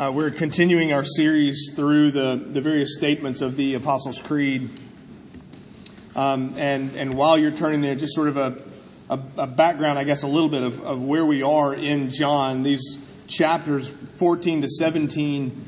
Uh, we're continuing our series through the, the various statements of the Apostles' Creed. Um, and, and while you're turning there, just sort of a, a, a background, I guess, a little bit of, of where we are in John. These chapters 14 to 17,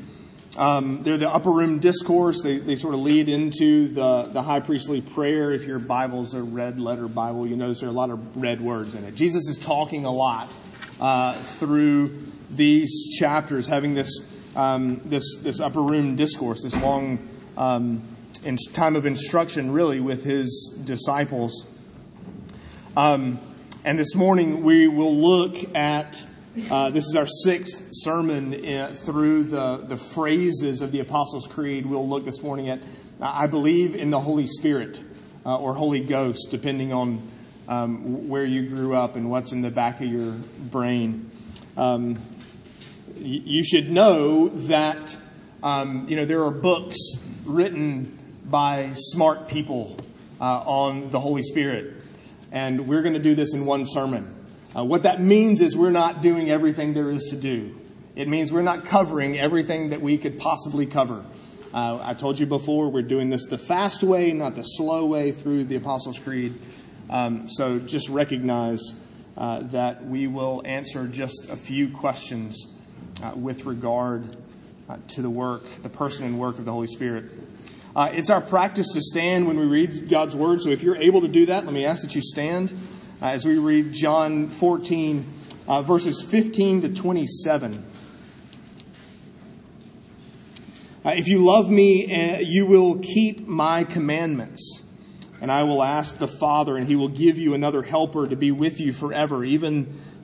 um, they're the upper room discourse. They, they sort of lead into the, the high priestly prayer. If your Bible's a red letter Bible, you notice there are a lot of red words in it. Jesus is talking a lot uh, through these chapters, having this um, this this upper room discourse, this long um, in time of instruction, really, with his disciples. Um, and this morning we will look at. Uh, this is our sixth sermon in, through the, the phrases of the Apostles' Creed. We'll look this morning at, I believe, in the Holy Spirit uh, or Holy Ghost, depending on um, where you grew up and what's in the back of your brain. Um, you should know that um, you know there are books written by smart people uh, on the Holy Spirit, and we're going to do this in one sermon. Uh, what that means is we're not doing everything there is to do. It means we're not covering everything that we could possibly cover. Uh, I told you before, we're doing this the fast way, not the slow way through the Apostles' Creed. Um, so just recognize uh, that we will answer just a few questions with regard uh, to the work, the person and work of the Holy Spirit. Uh, it's our practice to stand when we read God's Word. So if you're able to do that, let me ask that you stand uh, as we read John 14, uh, verses 15 to 27. Uh, if you love me, you will keep my commandments. And I will ask the Father, and he will give you another helper to be with you forever, even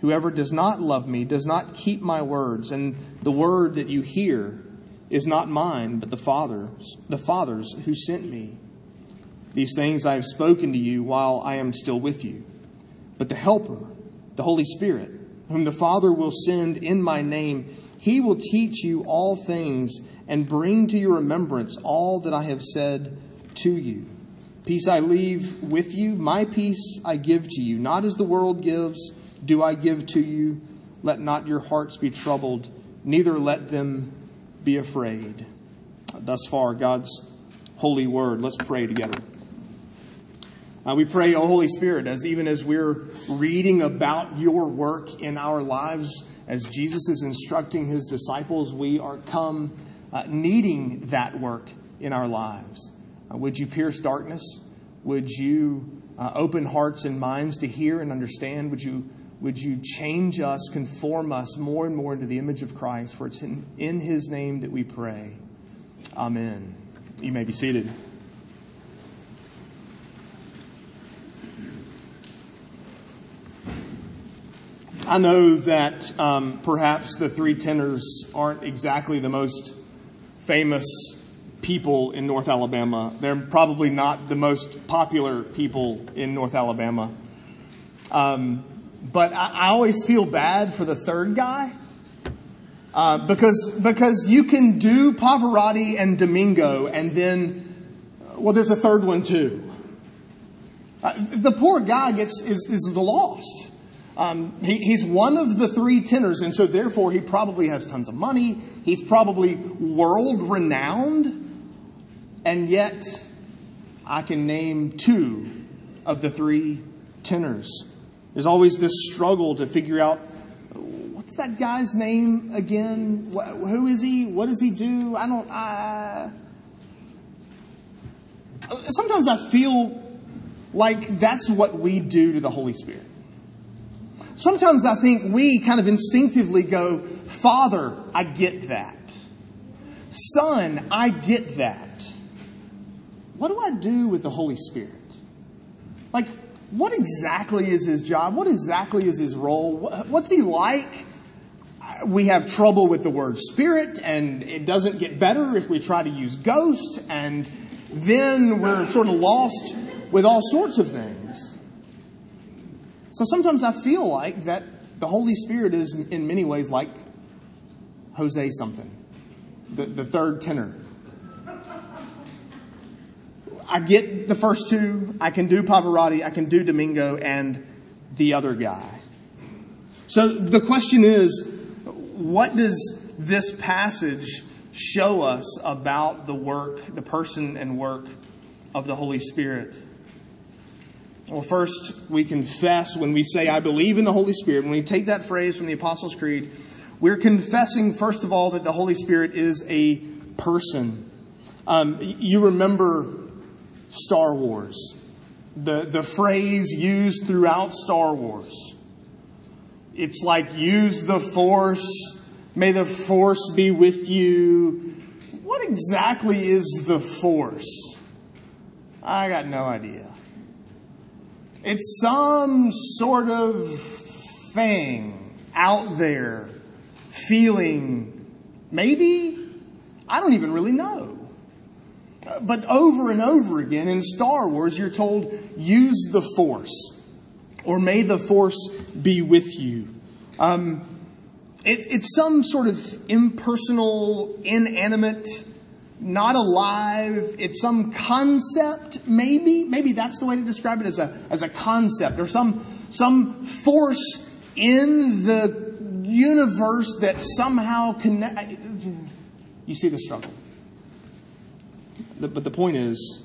Whoever does not love me does not keep my words, and the word that you hear is not mine, but the Father's, the Father's who sent me. These things I have spoken to you while I am still with you. But the Helper, the Holy Spirit, whom the Father will send in my name, he will teach you all things and bring to your remembrance all that I have said to you. Peace I leave with you, my peace I give to you, not as the world gives do I give to you. Let not your hearts be troubled, neither let them be afraid. Thus far, God's holy word. Let's pray together. Uh, we pray, O Holy Spirit, as even as we're reading about your work in our lives, as Jesus is instructing his disciples, we are come uh, needing that work in our lives. Uh, would you pierce darkness? Would you uh, open hearts and minds to hear and understand? Would you would you change us, conform us more and more into the image of Christ? For it's in, in His name that we pray. Amen. You may be seated. I know that um, perhaps the three tenors aren't exactly the most famous people in North Alabama. They're probably not the most popular people in North Alabama. Um, but I, I always feel bad for the third guy. Uh, because because you can do Pavarotti and Domingo, and then well, there's a third one too. Uh, the poor guy gets is, is the lost. Um, he, he's one of the three tenors, and so therefore he probably has tons of money. He's probably world renowned, and yet I can name two of the three tenors. There's always this struggle to figure out what's that guy's name again? Who is he? What does he do? I don't. I... sometimes I feel like that's what we do to the Holy Spirit. Sometimes I think we kind of instinctively go, Father, I get that. Son, I get that. What do I do with the Holy Spirit? Like, what exactly is his job? What exactly is his role? What's he like? We have trouble with the word spirit, and it doesn't get better if we try to use ghost, and then we're sort of lost with all sorts of things. So sometimes I feel like that the Holy Spirit is, in many ways, like Jose something, the, the third tenor. I get the first two. I can do Pavarotti, I can do Domingo, and the other guy. So the question is what does this passage show us about the work, the person and work of the Holy Spirit? Well, first, we confess when we say, I believe in the Holy Spirit. When we take that phrase from the Apostles' Creed, we're confessing, first of all, that the Holy Spirit is a person. Um, you remember Star Wars, the, the phrase used throughout Star Wars. It's like, use the Force, may the Force be with you. What exactly is the Force? I got no idea. It's some sort of thing out there, feeling, maybe? I don't even really know. But over and over again in Star Wars, you're told, use the Force, or may the Force be with you. Um, it, it's some sort of impersonal, inanimate not alive. It's some concept, maybe. Maybe that's the way to describe it as a, as a concept or some, some force in the universe that somehow connect. You see the struggle. But the point is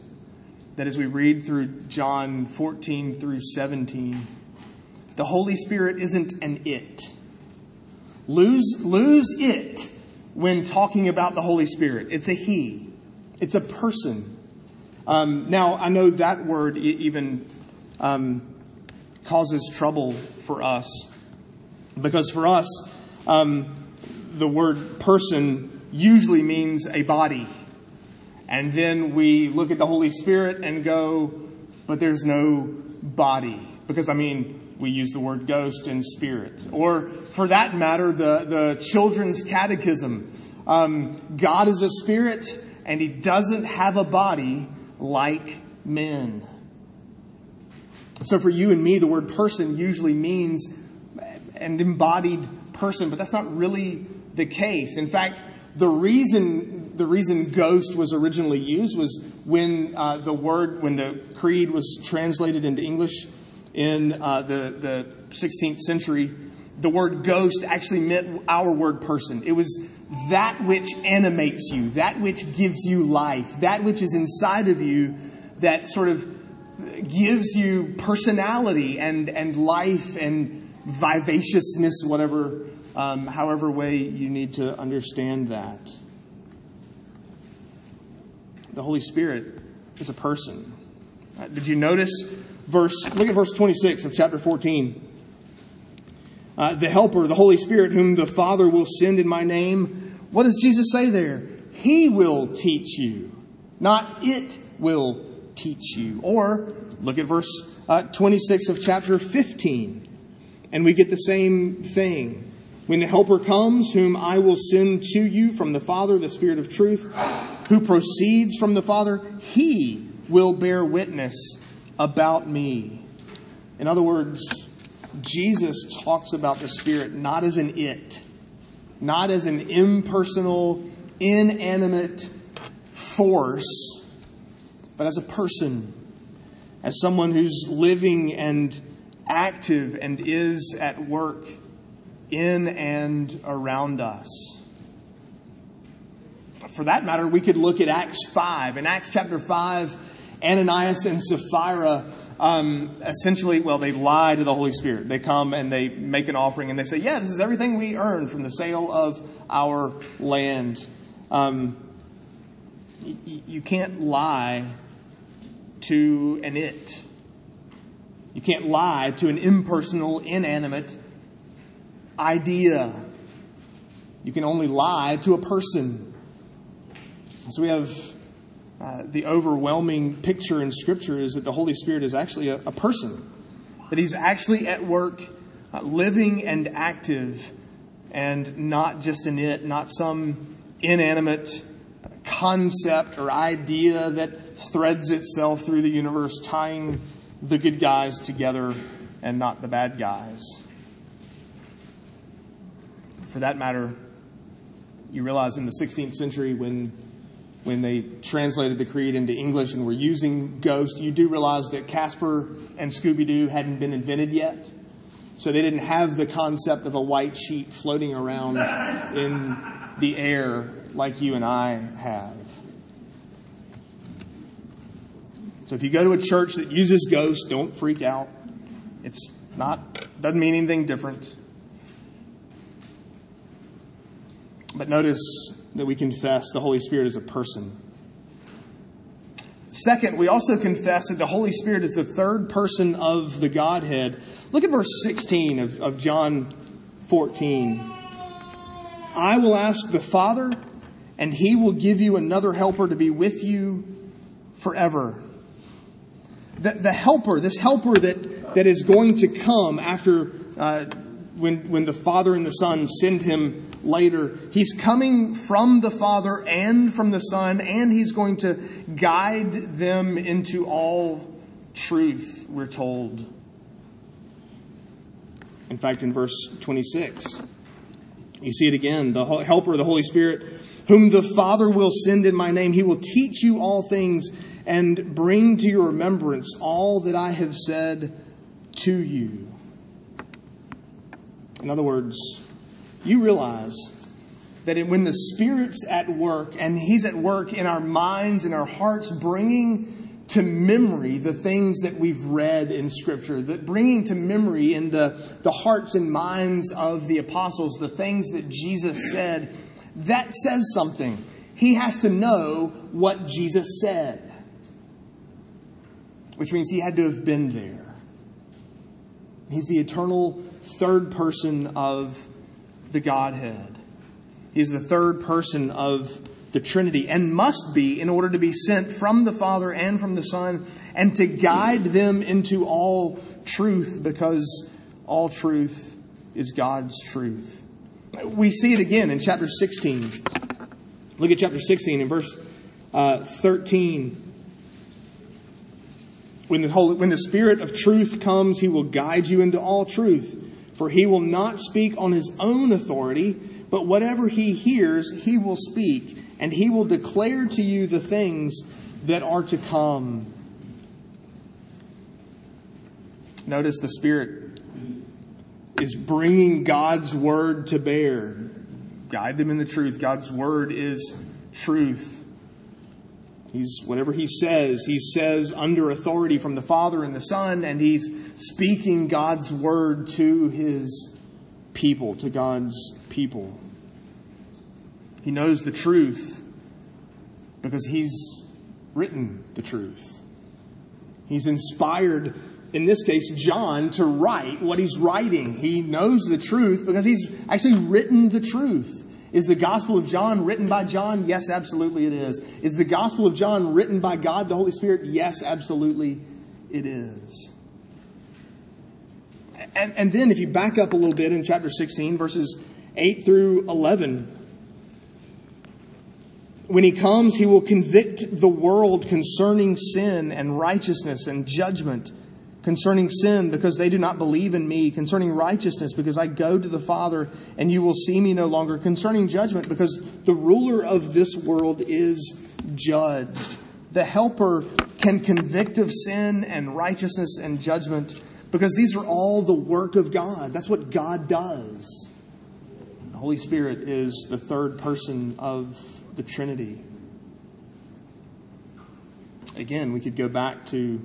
that as we read through John 14 through 17, the Holy Spirit isn't an it. Lose, lose it when talking about the Holy Spirit. It's a He, it's a person. Um, now, I know that word even um, causes trouble for us because for us, um, the word person usually means a body. And then we look at the Holy Spirit and go, but there's no body. Because, I mean, we use the word ghost and spirit. Or, for that matter, the, the children's catechism. Um, God is a spirit, and he doesn't have a body like men. So, for you and me, the word person usually means an embodied person, but that's not really the case. In fact, the reason the reason ghost was originally used was when uh, the word when the creed was translated into English in uh, the, the 16th century, the word ghost actually meant our word person. It was that which animates you, that which gives you life, that which is inside of you that sort of gives you personality and, and life and vivaciousness, whatever, um, however way you need to understand that. The Holy Spirit is a person. Uh, did you notice verse, look at verse 26 of chapter 14. Uh, the Helper, the Holy Spirit, whom the Father will send in my name. What does Jesus say there? He will teach you, not it will teach you. Or look at verse uh, 26 of chapter 15, and we get the same thing. When the Helper comes, whom I will send to you from the Father, the Spirit of truth, who proceeds from the Father, he will bear witness about me. In other words, Jesus talks about the Spirit not as an it, not as an impersonal, inanimate force, but as a person, as someone who's living and active and is at work in and around us. For that matter, we could look at Acts 5. In Acts chapter 5, Ananias and Sapphira um, essentially, well, they lie to the Holy Spirit. They come and they make an offering and they say, Yeah, this is everything we earned from the sale of our land. Um, you can't lie to an it. You can't lie to an impersonal, inanimate idea. You can only lie to a person. So we have uh, the overwhelming picture in Scripture is that the Holy Spirit is actually a, a person, that He's actually at work, uh, living and active, and not just an it, not some inanimate concept or idea that threads itself through the universe, tying the good guys together and not the bad guys. For that matter, you realize in the 16th century when when they translated the creed into English and were using Ghost, you do realize that Casper and Scooby Doo hadn't been invented yet. So they didn't have the concept of a white sheet floating around in the air like you and I have. So if you go to a church that uses ghosts, don't freak out. It's not, doesn't mean anything different. But notice that we confess the Holy Spirit is a person. Second, we also confess that the Holy Spirit is the third person of the Godhead. Look at verse 16 of, of John 14. I will ask the Father, and he will give you another helper to be with you forever. The, the helper, this helper that, that is going to come after uh, when, when the Father and the Son send him later. He's coming from the Father and from the Son, and he's going to guide them into all truth, we're told. In fact, in verse 26, you see it again the helper, the Holy Spirit, whom the Father will send in my name. He will teach you all things and bring to your remembrance all that I have said to you. In other words, you realize that when the Spirit's at work, and He's at work in our minds and our hearts, bringing to memory the things that we've read in Scripture, that bringing to memory in the, the hearts and minds of the apostles the things that Jesus said, that says something. He has to know what Jesus said, which means he had to have been there. He's the eternal third person of the Godhead. He is the third person of the Trinity and must be in order to be sent from the Father and from the Son and to guide them into all truth because all truth is God's truth. We see it again in chapter 16. Look at chapter 16 in verse uh, 13. When the, Holy, when the Spirit of truth comes, He will guide you into all truth. For he will not speak on his own authority, but whatever he hears, he will speak, and he will declare to you the things that are to come. Notice the Spirit is bringing God's word to bear. Guide them in the truth. God's word is truth. He's whatever he says, he says under authority from the Father and the Son, and he's speaking God's word to his people, to God's people. He knows the truth because he's written the truth. He's inspired, in this case, John to write what he's writing. He knows the truth because he's actually written the truth. Is the Gospel of John written by John? Yes, absolutely it is. Is the Gospel of John written by God, the Holy Spirit? Yes, absolutely it is. And, and then if you back up a little bit in chapter 16, verses 8 through 11, when he comes, he will convict the world concerning sin and righteousness and judgment concerning sin because they do not believe in me, concerning righteousness because I go to the Father and you will see me no longer, concerning judgment because the ruler of this world is judged. The helper can convict of sin and righteousness and judgment because these are all the work of God. That's what God does. The Holy Spirit is the third person of the Trinity. Again, we could go back to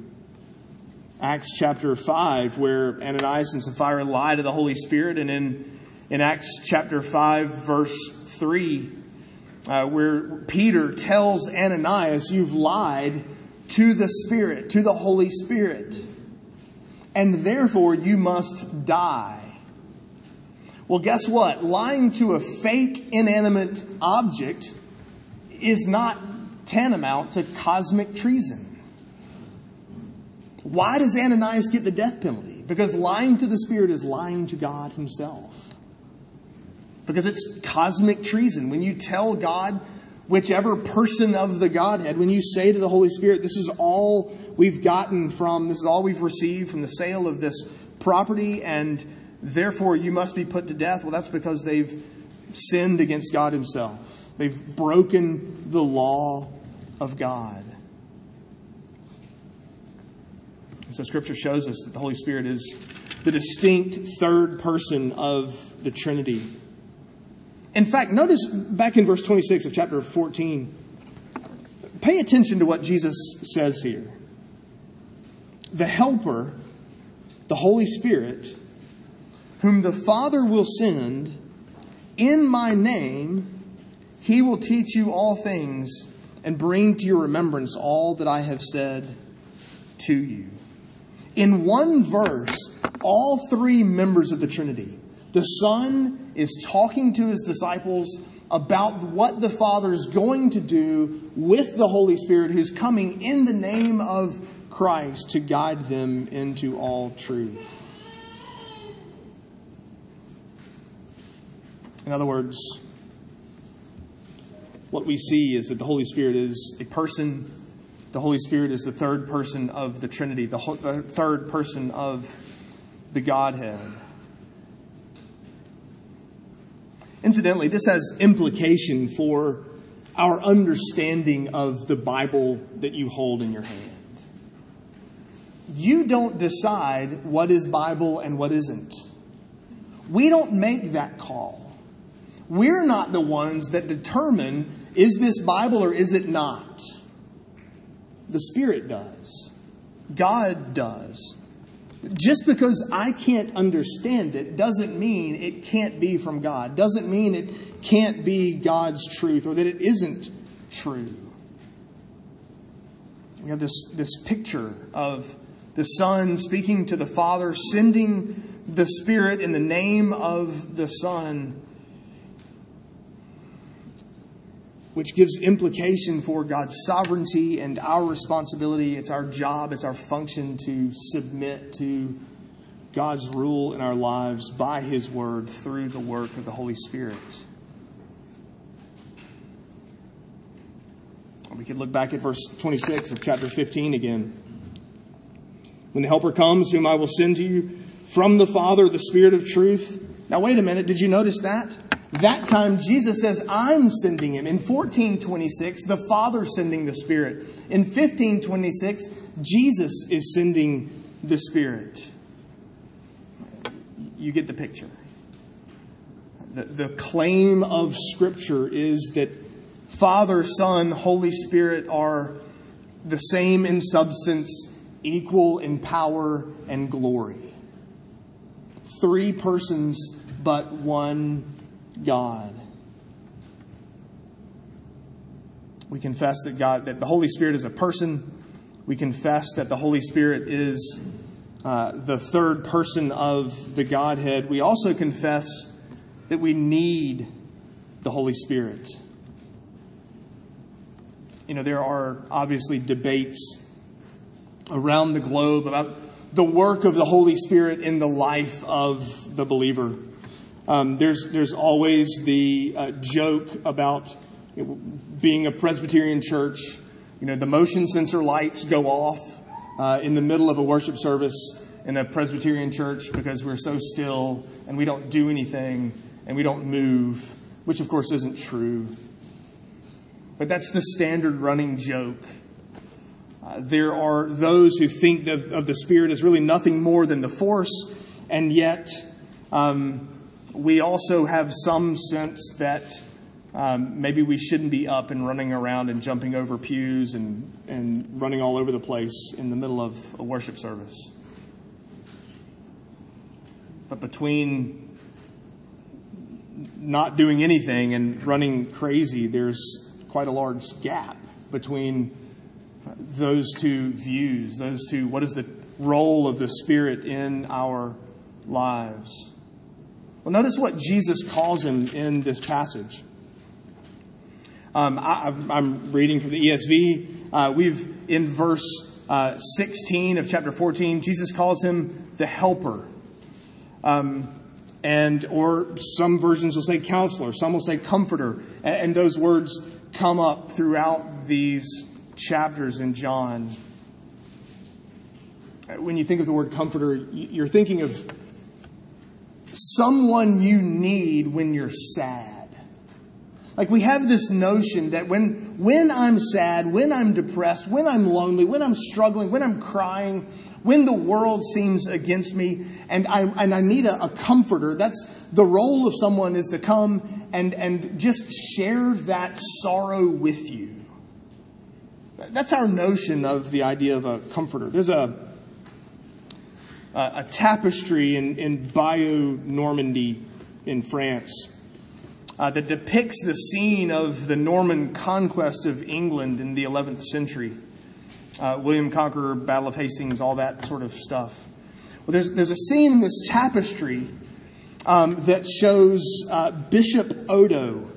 Acts chapter 5, where Ananias and Sapphira lie to the Holy Spirit, and in, in Acts chapter 5, verse 3, uh, where Peter tells Ananias, You've lied to the Spirit, to the Holy Spirit. And therefore you must die. Well, guess what? Lying to a fake inanimate object is not tantamount to cosmic treason. Why does Ananias get the death penalty? Because lying to the Spirit is lying to God Himself. Because it's cosmic treason. When you tell God, whichever person of the Godhead, when you say to the Holy Spirit, this is all we've gotten from, this is all we've received from the sale of this property, and therefore you must be put to death, well, that's because they've sinned against God Himself. They've broken the law of God. So Scripture shows us that the Holy Spirit is the distinct third person of the Trinity. In fact, notice back in verse 26 of chapter 14, pay attention to what Jesus says here. The Helper, the Holy Spirit, whom the Father will send in my name, he will teach you all things and bring to your remembrance all that I have said to you. In one verse, all three members of the Trinity, the Son is talking to his disciples about what the Father is going to do with the Holy Spirit who's coming in the name of Christ to guide them into all truth. In other words, what we see is that the Holy Spirit is a person the Holy Spirit is the third person of the Trinity, the, the third person of the Godhead. Incidentally, this has implication for our understanding of the Bible that you hold in your hand. You don't decide what is Bible and what isn't. We don't make that call. We're not the ones that determine is this Bible or is it not? The Spirit does. God does. Just because I can't understand it doesn't mean it can't be from God. Doesn't mean it can't be God's truth or that it isn't true. We have this, this picture of the Son speaking to the Father, sending the Spirit in the name of the Son which gives implication for God's sovereignty and our responsibility. It's our job, it's our function to submit to God's rule in our lives by His Word through the work of the Holy Spirit. We could look back at verse 26 of chapter 15 again. When the Helper comes, whom I will send to you from the Father, the Spirit of truth. Now, wait a minute. Did you notice that? That time, Jesus says, I'm sending him. In 1426, the Father sending the Spirit. In 1526, Jesus is sending the Spirit. You get the picture. The, the claim of Scripture is that Father, Son, Holy Spirit are the same in substance, equal in power and glory. Three persons, but one God. We confess that God, that the Holy Spirit is a person. We confess that the Holy Spirit is uh, the third person of the Godhead. We also confess that we need the Holy Spirit. You know, there are obviously debates around the globe about the work of the Holy Spirit in the life of the believer. Um, there's there's always the uh, joke about being a Presbyterian church. You know, the motion sensor lights go off uh, in the middle of a worship service in a Presbyterian church because we're so still and we don't do anything and we don't move, which of course isn't true. But that's the standard running joke. Uh, there are those who think of, of, the Spirit as really nothing more than the force, and yet um, we also have some sense that um, maybe we shouldn't be up and running around and jumping over pews and, and running all over the place in the middle of a worship service. But between not doing anything and running crazy, there's quite a large gap between those two views, those two, what is the role of the Spirit in our lives? Well, notice what Jesus calls him in this passage. Um, I, am reading from the ESV. Uh, we've, in verse uh, 16 of chapter 14, Jesus calls him the helper. Um, and or some versions will say counselor, some will say comforter, and, and those words come up throughout these chapters in John. When you think of the word comforter, you're thinking of someone you need when you're sad. Like we have this notion that when, when I'm sad, when I'm depressed, when I'm lonely, when I'm struggling, when I'm crying, when the world seems against me and I, and I need a, a comforter, that's the role of someone is to come and, and just share that sorrow with you. That's our notion of the idea of a comforter. There's a, a, tapestry in, in Bayeux, Normandy, in France, uh, that depicts the scene of the Norman conquest of England in the 11th century. Uh, William Conqueror, Battle of Hastings, all that sort of stuff. Well, there's, there's a scene in this tapestry um, that shows uh, Bishop Odo.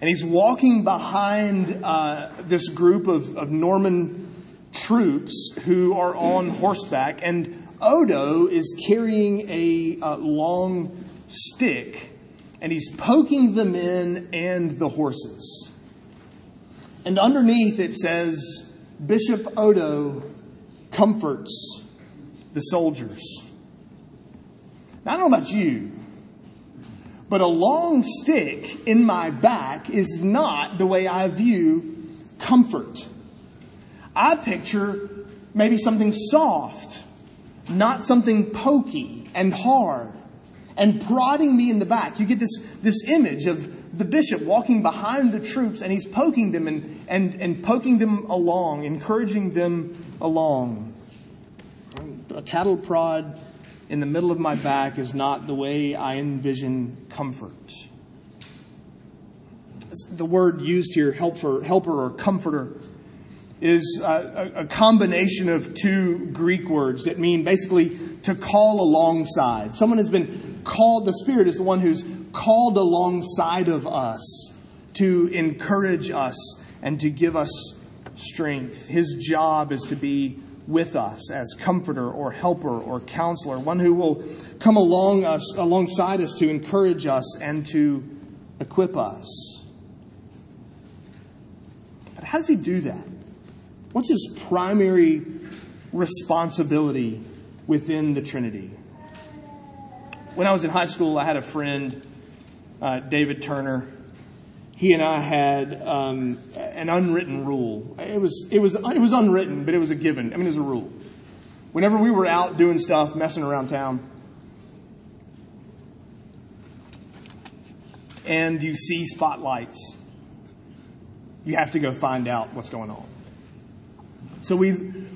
And he's walking behind uh, this group of, of Norman troops who are on horseback. And Odo is carrying a uh, long stick and he's poking the men and the horses. And underneath it says, Bishop Odo comforts the soldiers. Now, I don't know about you, but a long stick in my back is not the way I view comfort. I picture maybe something soft, not something pokey and hard and prodding me in the back. You get this, this image of the bishop walking behind the troops and he's poking them and, and, and poking them along, encouraging them along. A cattle prod in the middle of my back is not the way I envision comfort. The word used here, helper, helper or comforter, is a, combination of two Greek words that mean basically to call alongside. Someone has been called, the Spirit is the one who's called alongside of us to encourage us and to give us strength. His job is to be with us as comforter or helper or counselor, one who will come along us, alongside us to encourage us and to equip us. But how does he do that? What's his primary responsibility within the Trinity? When I was in high school, I had a friend, uh, David Turner. He and I had um, an unwritten rule. It was it was it was unwritten, but it was a given. I mean, it was a rule. Whenever we were out doing stuff, messing around town, and you see spotlights, you have to go find out what's going on. So we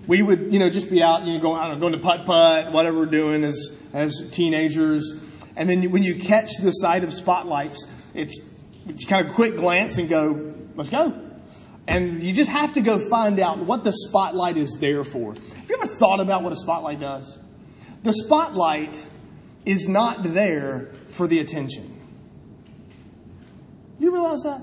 we would you know just be out you know going I don't know, going to putt putt whatever we're doing as as teenagers, and then when you catch the sight of spotlights, it's kind of quick glance and go let's go, and you just have to go find out what the spotlight is there for. Have you ever thought about what a spotlight does? The spotlight is not there for the attention. Do you realize that?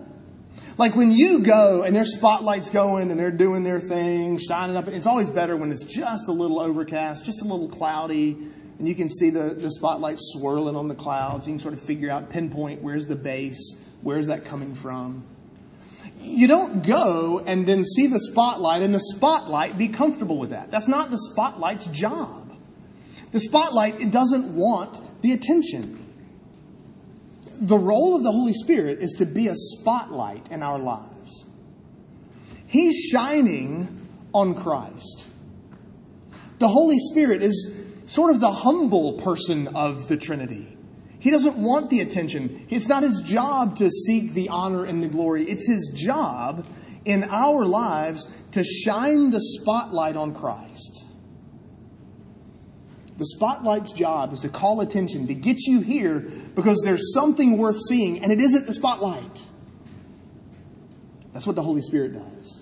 Like when you go and there's spotlights going and they're doing their thing, shining up, it's always better when it's just a little overcast, just a little cloudy, and you can see the, the spotlight swirling on the clouds. You can sort of figure out, pinpoint where's the base, where's that coming from. You don't go and then see the spotlight and the spotlight be comfortable with that. That's not the spotlight's job. The spotlight it doesn't want the attention the role of the Holy Spirit is to be a spotlight in our lives. He's shining on Christ. The Holy Spirit is sort of the humble person of the Trinity. He doesn't want the attention. It's not his job to seek the honor and the glory. It's his job in our lives to shine the spotlight on Christ. The spotlight's job is to call attention, to get you here because there's something worth seeing, and it isn't the spotlight. That's what the Holy Spirit does.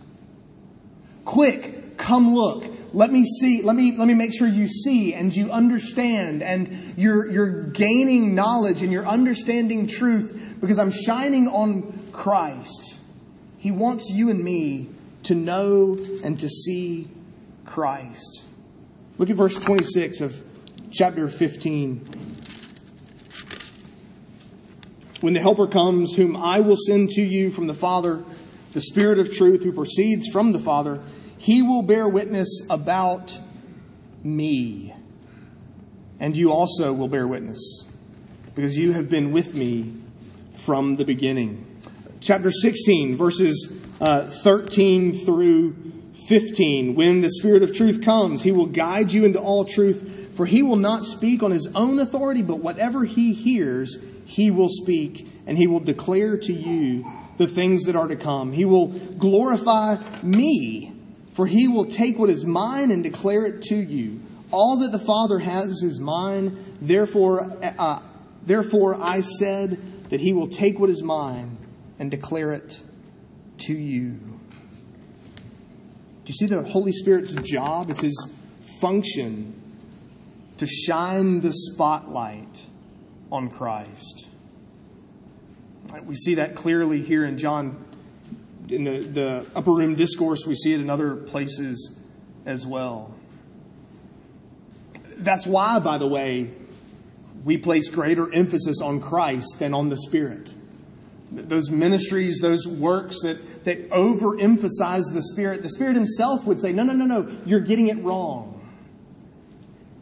Quick, Come look. Let me see, let me, let me make sure you see and you understand and you're, you're gaining knowledge and you're understanding truth because I'm shining on Christ. He wants you and me to know and to see Christ. Look at verse 26 of chapter 15. When the Helper comes, whom I will send to you from the Father, the Spirit of truth who proceeds from the Father, he will bear witness about me. And you also will bear witness, because you have been with me from the beginning. Chapter 16, verses uh, 13 through 15. When the Spirit of truth comes, he will guide you into all truth, for he will not speak on his own authority, but whatever he hears, he will speak, and he will declare to you the things that are to come. He will glorify me for he will take what is mine and declare it to you. All that the Father has is mine. Therefore, uh, therefore I said that he will take what is mine and declare it to you. Do you see the Holy Spirit's job? It's his function to shine the spotlight on Christ. We see that clearly here in John in the, the upper room discourse, we see it in other places as well. That's why, by the way, we place greater emphasis on Christ than on the Spirit. Those ministries, those works that, that overemphasize the Spirit, the Spirit Himself would say, No, no, no, no, you're getting it wrong.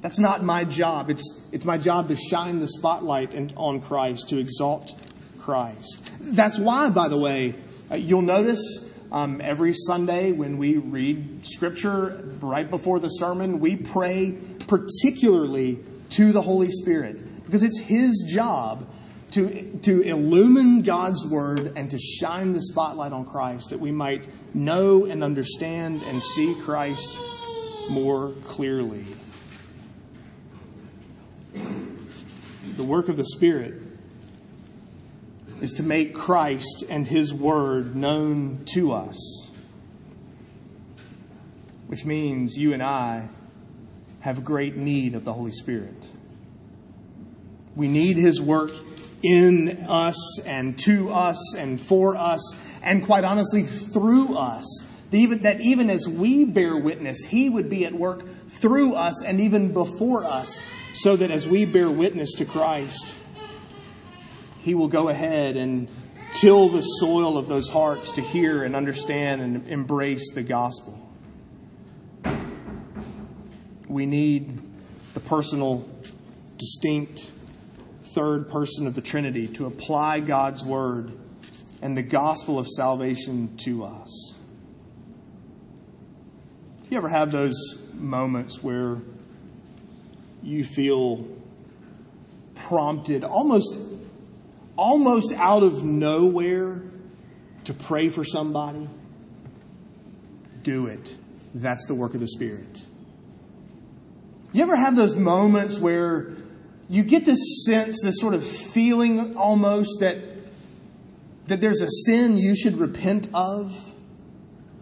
That's not my job. It's, it's my job to shine the spotlight on Christ, to exalt Christ. That's why, by the way, uh, you'll notice um, every Sunday when we read Scripture right before the sermon, we pray particularly to the Holy Spirit because it's His job to, to illumine God's Word and to shine the spotlight on Christ that we might know and understand and see Christ more clearly. The work of the Spirit is to make Christ and His Word known to us. Which means you and I have great need of the Holy Spirit. We need His work in us and to us and for us, and quite honestly, through us. That even as we bear witness, He would be at work through us and even before us, so that as we bear witness to Christ, he will go ahead and till the soil of those hearts to hear and understand and embrace the gospel. We need the personal, distinct third person of the Trinity to apply God's word and the gospel of salvation to us. You ever have those moments where you feel prompted, almost almost out of nowhere to pray for somebody, do it. That's the work of the Spirit. You ever have those moments where you get this sense, this sort of feeling almost that, that there's a sin you should repent of?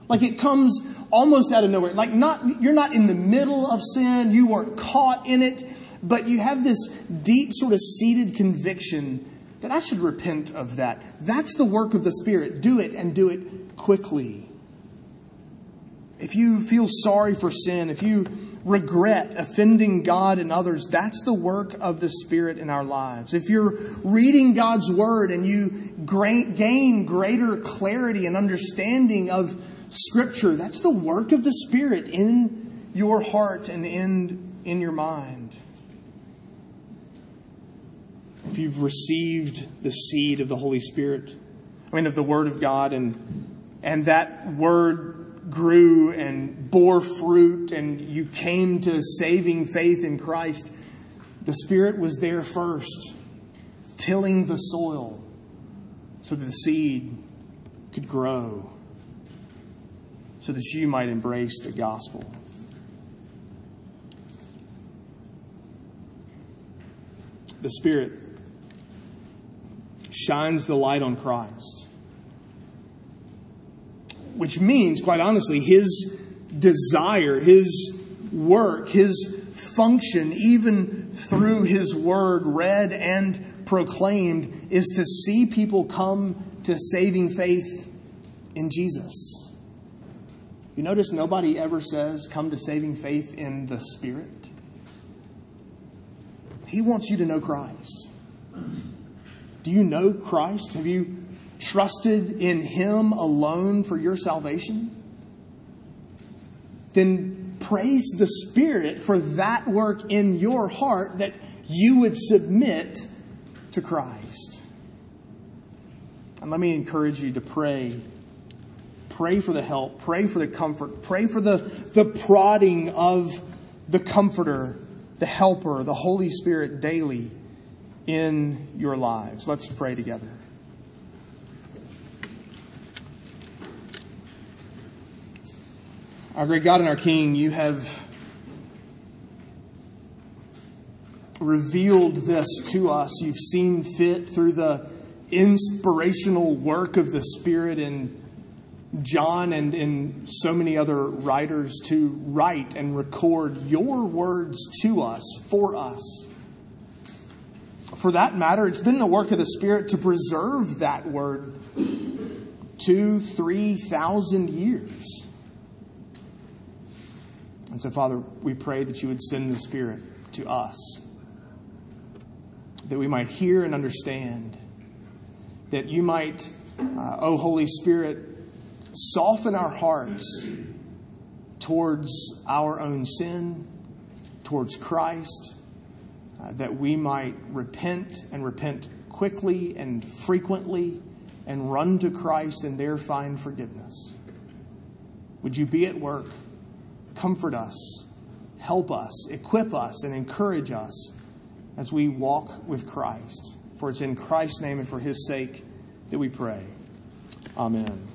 Like it comes almost out of nowhere. Like not, you're not in the middle of sin, you weren't caught in it, but you have this deep sort of seated conviction that I should repent of that. That's the work of the Spirit. Do it and do it quickly. If you feel sorry for sin, if you regret offending God and others, that's the work of the Spirit in our lives. If you're reading God's Word and you gain greater clarity and understanding of Scripture, that's the work of the Spirit in your heart and in, in your mind if you've received the seed of the Holy Spirit, I mean, of the Word of God, and, and that Word grew and bore fruit, and you came to saving faith in Christ, the Spirit was there first, tilling the soil so that the seed could grow, so that you might embrace the gospel. The Spirit shines the light on Christ. Which means, quite honestly, his desire, his work, his function, even through his word read and proclaimed, is to see people come to saving faith in Jesus. You notice nobody ever says, come to saving faith in the Spirit. He wants you to know Christ. Do you know Christ? Have you trusted in Him alone for your salvation? Then praise the Spirit for that work in your heart that you would submit to Christ. And let me encourage you to pray Pray for the help. Pray for the comfort. Pray for the, the prodding of the Comforter, the Helper, the Holy Spirit daily in your lives. Let's pray together. Our great God and our King, you have revealed this to us. You've seen fit through the inspirational work of the Spirit in John and in so many other writers to write and record your words to us, for us. For that matter, it's been the work of the Spirit to preserve that word two, three thousand years. And so, Father, we pray that you would send the Spirit to us, that we might hear and understand, that you might, uh, oh Holy Spirit, soften our hearts towards our own sin, towards Christ, uh, that we might repent and repent quickly and frequently and run to Christ and there find forgiveness. Would you be at work? Comfort us, help us, equip us, and encourage us as we walk with Christ. For it's in Christ's name and for his sake that we pray. Amen.